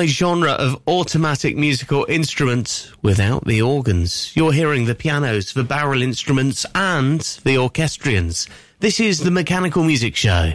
wide genre of automatic musical instruments without the organs. You're hearing the pianos, the barrel instruments, and the orchestrions. This is the Mechanical Music Show.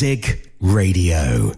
Music Radio.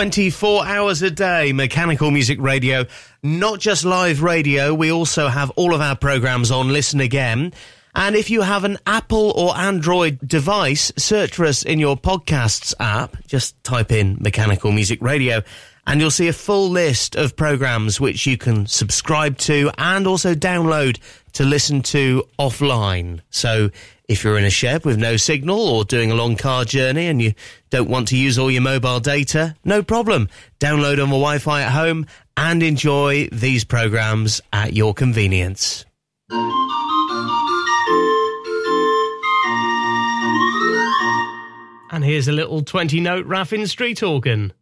24 hours a day, Mechanical Music Radio. Not just live radio, we also have all of our programs on Listen Again. And if you have an Apple or Android device, search for us in your podcasts app. Just type in Mechanical Music Radio and you'll see a full list of programs which you can subscribe to and also download to listen to offline. So if you're in a shed with no signal or doing a long car journey and you don't want to use all your mobile data, no problem. Download on the Wi-Fi at home and enjoy these programs at your convenience. And here's a little 20 note Raffin street organ.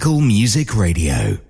Mechanical Music Radio.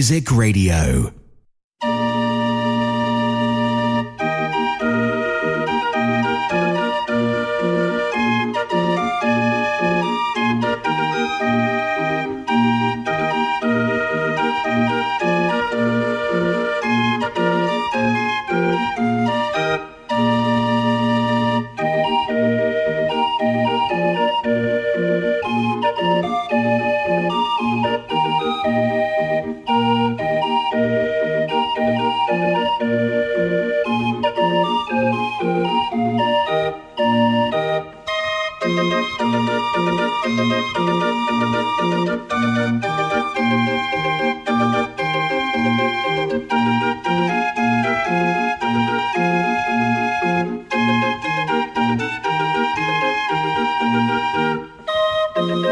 Music Radio.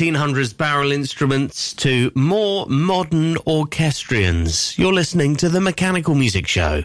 1900s barrel instruments to more modern orchestrions. You're listening to the Mechanical Music Show.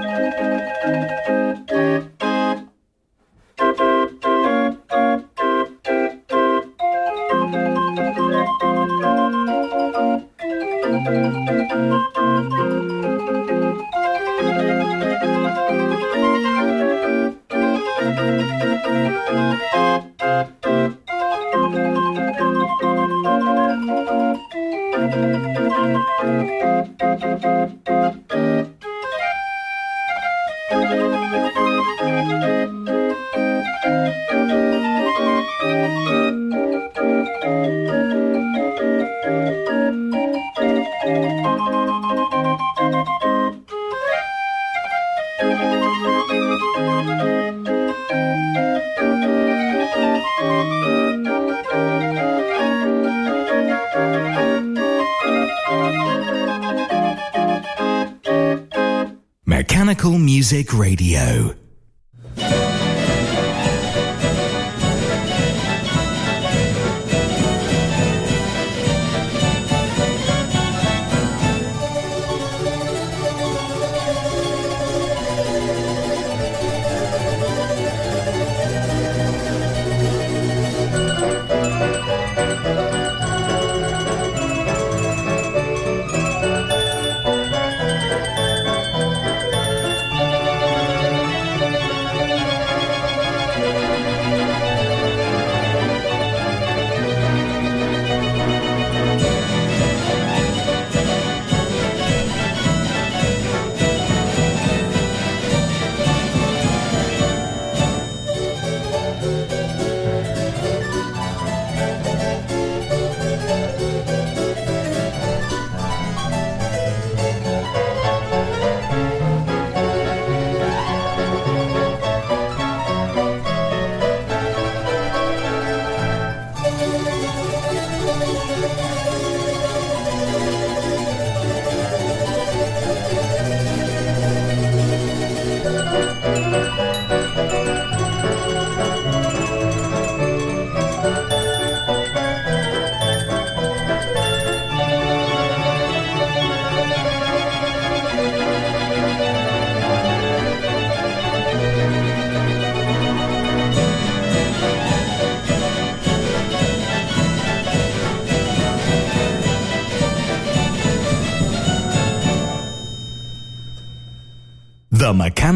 Radio. The